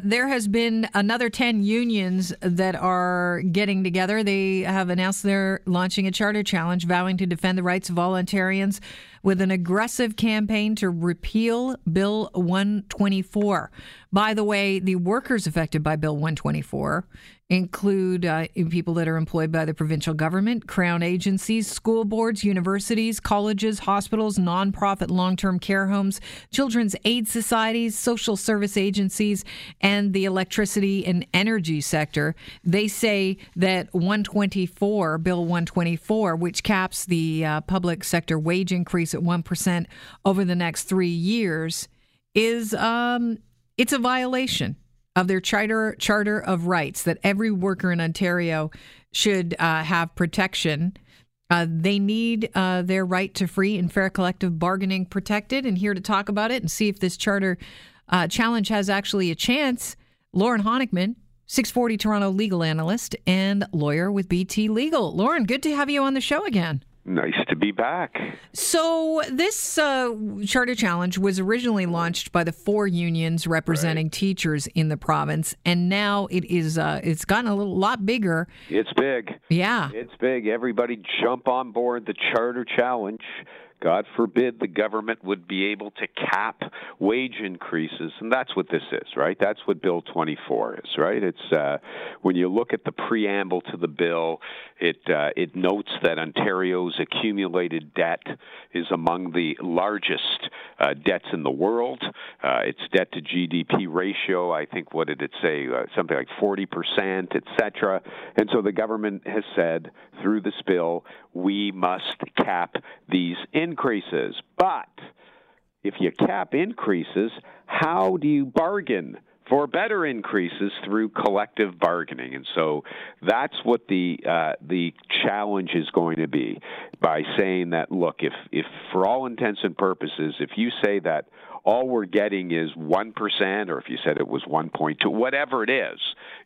There has been another 10 unions that are getting together. They have announced they're launching a charter challenge vowing to defend the rights of voluntarians with an aggressive campaign to repeal Bill 124. By the way, the workers affected by Bill 124 include uh, people that are employed by the provincial government, crown agencies, school boards, universities, colleges, hospitals, nonprofit long term care homes, children's aid societies, social service agencies, and the electricity and energy sector. They say that 124, Bill 124, which caps the uh, public sector wage increase at 1% over the next three years, is um, it's a violation of their charter charter of rights that every worker in Ontario should uh, have protection. Uh, they need uh, their right to free and fair collective bargaining protected. And here to talk about it and see if this charter uh, challenge has actually a chance, Lorne Honickman, 640 Toronto legal analyst and lawyer with BT Legal. Lorne, good to have you on the show again. Nice to be back. So, this uh, charter challenge was originally launched by the four unions representing right. teachers in the province, and now it is uh, it's gotten a little lot bigger. It's big. Yeah, it's big. Everybody jump on board the charter challenge. God forbid the government would be able to cap wage increases, and that's what this is, right? That's what Bill 24 is, right? It's uh, when you look at the preamble to the bill, it uh, it notes that Ontario's accumulated debt is among the largest uh, debts in the world. Uh, its debt to GDP ratio, I think, what did it say? Uh, something like 40 percent, et cetera. And so the government has said through this bill, we must cap these increases increases. But if you cap increases, how do you bargain? for better increases through collective bargaining. And so that's what the uh, the challenge is going to be by saying that look, if if for all intents and purposes, if you say that all we're getting is 1%, or if you said it was 1.2, whatever it is,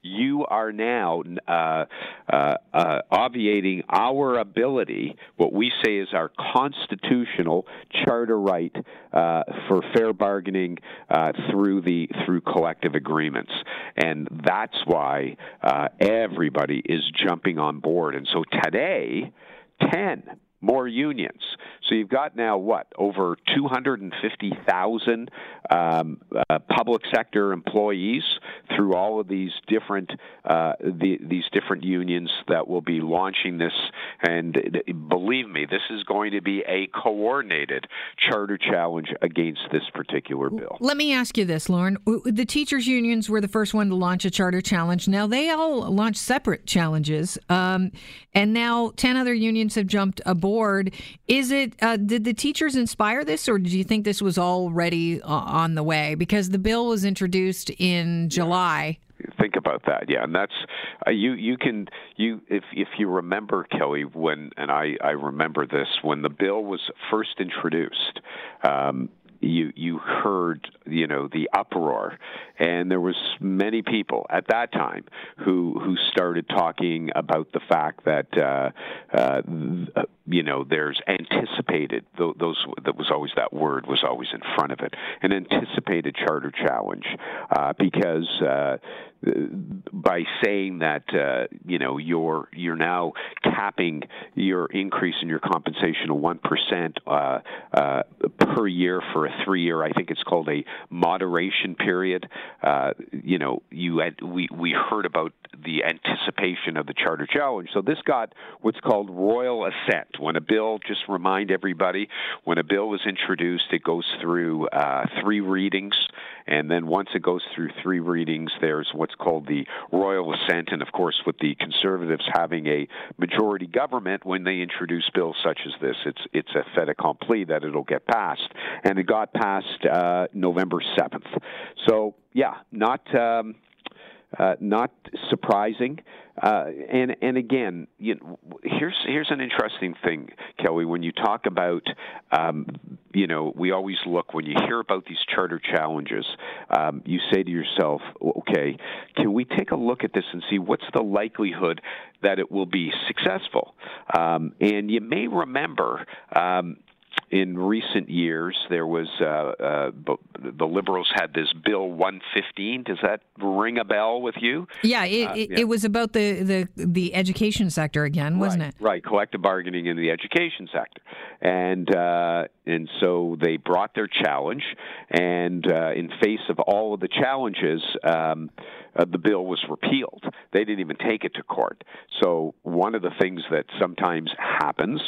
you are now uh, uh, uh, obviating our ability, what we say is our constitutional charter right uh, for fair bargaining uh, through the through collective agreements, and that's why uh, everybody is jumping on board. And so today, ten more unions. So you've got now what over 250,000 um, uh, public sector employees through all of these different uh, the, these different unions that will be launching this. And believe me, this is going to be a coordinated charter challenge against this particular bill. Let me ask you this, Lorne: the teachers' unions were the first one to launch a charter challenge. Now they all launched separate challenges, um, and now ten other unions have jumped aboard. Is it? Uh, did the teachers inspire this, or do you think this was already uh, on the way? Because the bill was introduced in July. Think about that, yeah, and that's uh, you. You can you if if you remember Kelly when and I I remember this when the bill was first introduced. Um, you you heard you know the uproar and there was many people at that time who who started talking about the fact that uh, uh, you know there's anticipated those that was always that word was always in front of it an anticipated charter challenge uh, because uh, by saying that uh, you know you're you're now capping your increase in your compensation of one percent uh, per year for a three year. I think it's called a moderation period. Uh, you know, you had, we we heard about the anticipation of the charter challenge. So this got what's called royal assent. When a bill, just remind everybody, when a bill is introduced, it goes through uh, three readings, and then once it goes through three readings, there's what's called the royal assent. And of course, with the Conservatives having a majority government, when they introduce bills such as this, it's it's a fait accompli that it'll get passed, and it got passed uh, November seventh. So yeah, not. Um, uh, not surprising. Uh, and and again, you know, here's here's an interesting thing, Kelly. When you talk about, um, you know, we always look when you hear about these charter challenges. Um, you say to yourself, okay, can we take a look at this and see what's the likelihood that it will be successful? Um, and you may remember. In recent years, there was uh, uh, the Liberals had this Bill 115. Does that ring a bell with you? Yeah, it, uh, it, yeah. it was about the, the the education sector again, wasn't right, it? Right, collective bargaining in the education sector, and uh, and so they brought their challenge, and uh, in face of all of the challenges. Um, uh, the bill was repealed. They didn't even take it to court. So one of the things that sometimes happens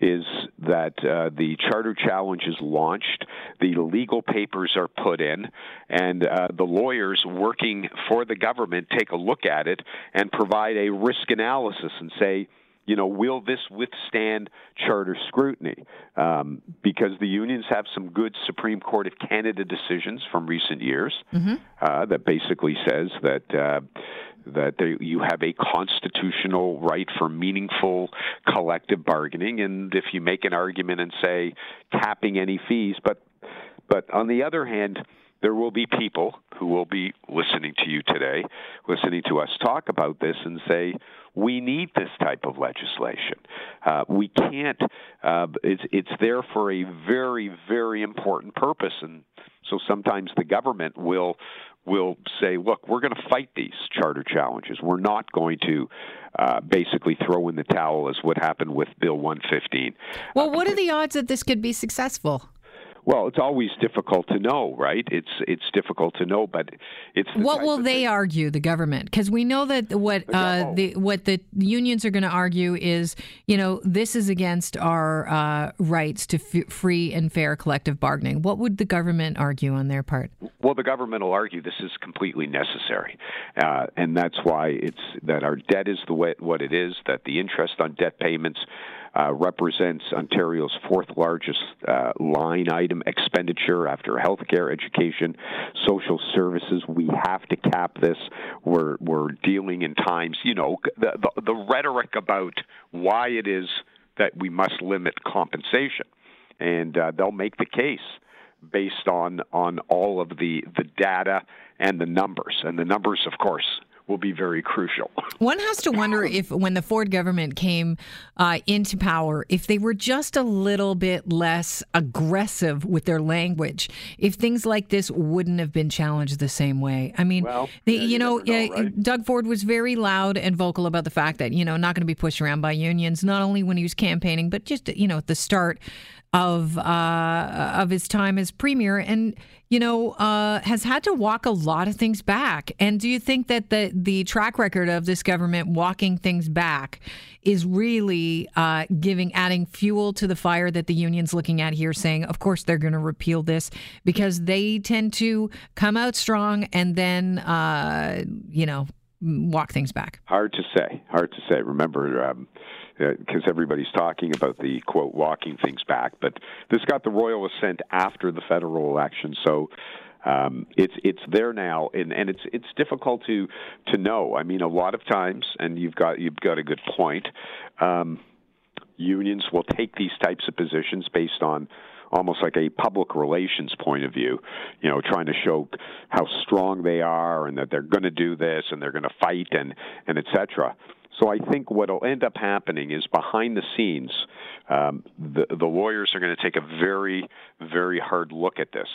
is that uh, the charter challenge is launched, the legal papers are put in, and uh, the lawyers working for the government take a look at it and provide a risk analysis and say, you know, will this withstand charter scrutiny? Um, because the unions have some good Supreme Court of Canada decisions from recent years mm-hmm. uh, that basically says that. Uh, that they, you have a constitutional right for meaningful collective bargaining, and if you make an argument and say capping any fees, but but on the other hand, there will be people who will be listening to you today, listening to us talk about this, and say, we need this type of legislation. Uh, we can't. Uh, it's it's there for a very very important purpose, and so sometimes the government will will say, look, we're going to fight these charter challenges. We're not going to uh, basically throw in the towel as what happened with Bill 115. Well, what are the odds that this could be successful? Well, it's always difficult to know, right? It's it's difficult to know, but it's what will they thing. argue the government? Because we know that what uh, the what the unions are going to argue is, you know, this is against our uh, rights to f- free and fair collective bargaining. What would the government argue on their part? Well, the government will argue this is completely necessary, uh, and that's why it's that our debt is the way what it is. That the interest on debt payments uh, represents Ontario's fourth largest uh, line item expenditure after healthcare, education, social services. We have to cap this. We're we're dealing in times, you know, the, the, the rhetoric about why it is that we must limit compensation, and uh, they'll make the case based on on all of the the data and the numbers. And the numbers, of course, will be very crucial. One has to wonder if, when the Ford government came uh, into power, if they were just a little bit less aggressive with their language, if things like this wouldn't have been challenged the same way. I mean, well, the, yeah, you, know, know right? Doug Ford was very loud and vocal about the fact that you know not going to be pushed around by unions, not only when he was campaigning, but just you know at the start of uh, of his time as premier, and you know uh, has had to walk a lot of things back. And do you think that the the track record of this government walking things back is really uh, giving adding fuel to the fire that the union's looking at here, saying, of course they're going to repeal this because they tend to come out strong and then uh, you know walk things back. Hard to say. Hard to say. Remember. Um, because uh, everybody's talking about the quote walking things back. But this got the royal assent after the federal election, so um, it's it's there now, and, and it's it's difficult to to know. I mean, a lot of times, and you've got you've got a good point. Um, unions will take these types of positions based on almost like a public relations point of view, you know, trying to show how strong they are and that they're going to do this and they're going to fight and and etc. So I think what will end up happening is behind the scenes, um, the, the lawyers are going to take a very, very hard look at this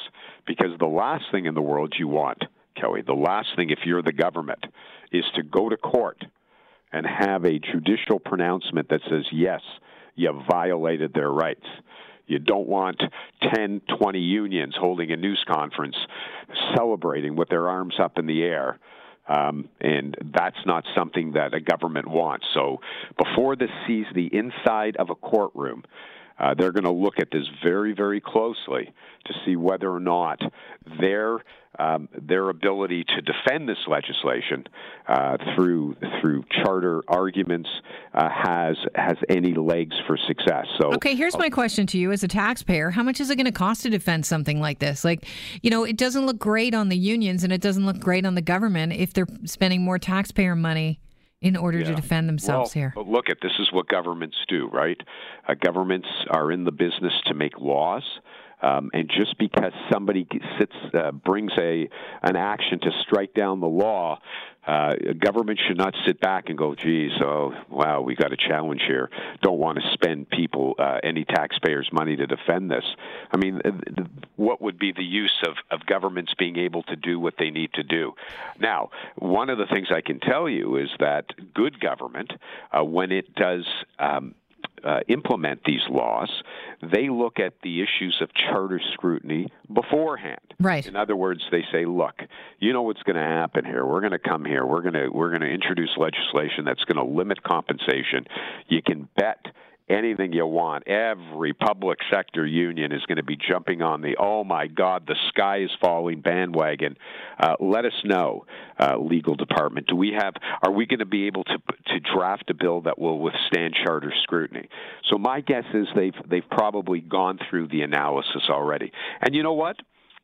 because the last thing in the world you want, Kelly, the last thing if you're the government is to go to court and have a judicial pronouncement that says, yes, you violated their rights. You don't want 10, 20 unions holding a news conference celebrating with their arms up in the air um, and that's not something that a government wants. So before this sees the inside of a courtroom, uh, they're going to look at this very, very closely to see whether or not their um, their ability to defend this legislation uh, through through charter arguments uh, has has any legs for success. So, okay, here's my question to you as a taxpayer: How much is it going to cost to defend something like this? Like, you know, it doesn't look great on the unions, and it doesn't look great on the government if they're spending more taxpayer money in order yeah. to defend themselves well, here. But look at this is what governments do, right? Uh, governments are in the business to make laws. Um, and just because somebody sits uh, brings a an action to strike down the law, uh, government should not sit back and go, "Geez, oh wow, we got a challenge here. Don't want to spend people uh, any taxpayers' money to defend this." I mean, what would be the use of of governments being able to do what they need to do? Now, one of the things I can tell you is that good government, uh, when it does. Um, uh, implement these laws, they look at the issues of charter scrutiny beforehand. Right. In other words, they say, "Look, you know what's going to happen here. We're going to come here. We're going to we're going to introduce legislation that's going to limit compensation. You can bet." Anything you want. Every public sector union is going to be jumping on the oh my God, the sky is falling bandwagon. Uh, let us know, uh, legal department. Do we have? Are we going to be able to to draft a bill that will withstand charter scrutiny? So my guess is they've they've probably gone through the analysis already. And you know what?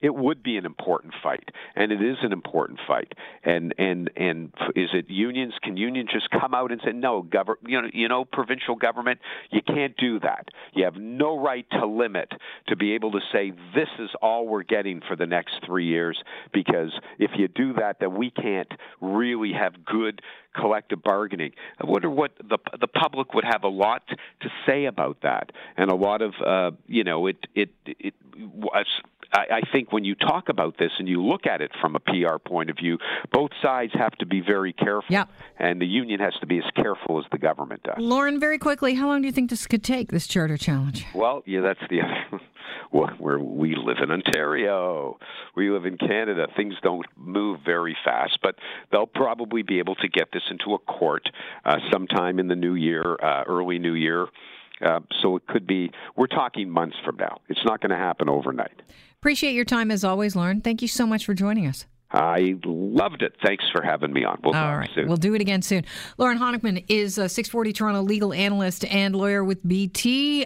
It would be an important fight, and it is an important fight. And and and is it unions? Can unions just come out and say no? Govern, you know, you know, provincial government, you can't do that. You have no right to limit to be able to say this is all we're getting for the next three years. Because if you do that, then we can't really have good collective bargaining. I wonder what the the public would have a lot to say about that, and a lot of uh, you know it it it. I, I think when you talk about this and you look at it from a PR point of view, both sides have to be very careful, yep. and the union has to be as careful as the government does. Lorne, very quickly, how long do you think this could take? This charter challenge? Well, yeah, that's the other. where we live in Ontario, we live in Canada. Things don't move very fast, but they'll probably be able to get this into a court uh, sometime in the new year, uh, early new year. Uh, so it could be, we're talking months from now. It's not going to happen overnight. Appreciate your time as always, Lorne. Thank you so much for joining us. I loved it. Thanks for having me on. We'll All right. Soon. We'll do it again soon. Lorne Honickman is a 640 Toronto legal analyst and lawyer with BT.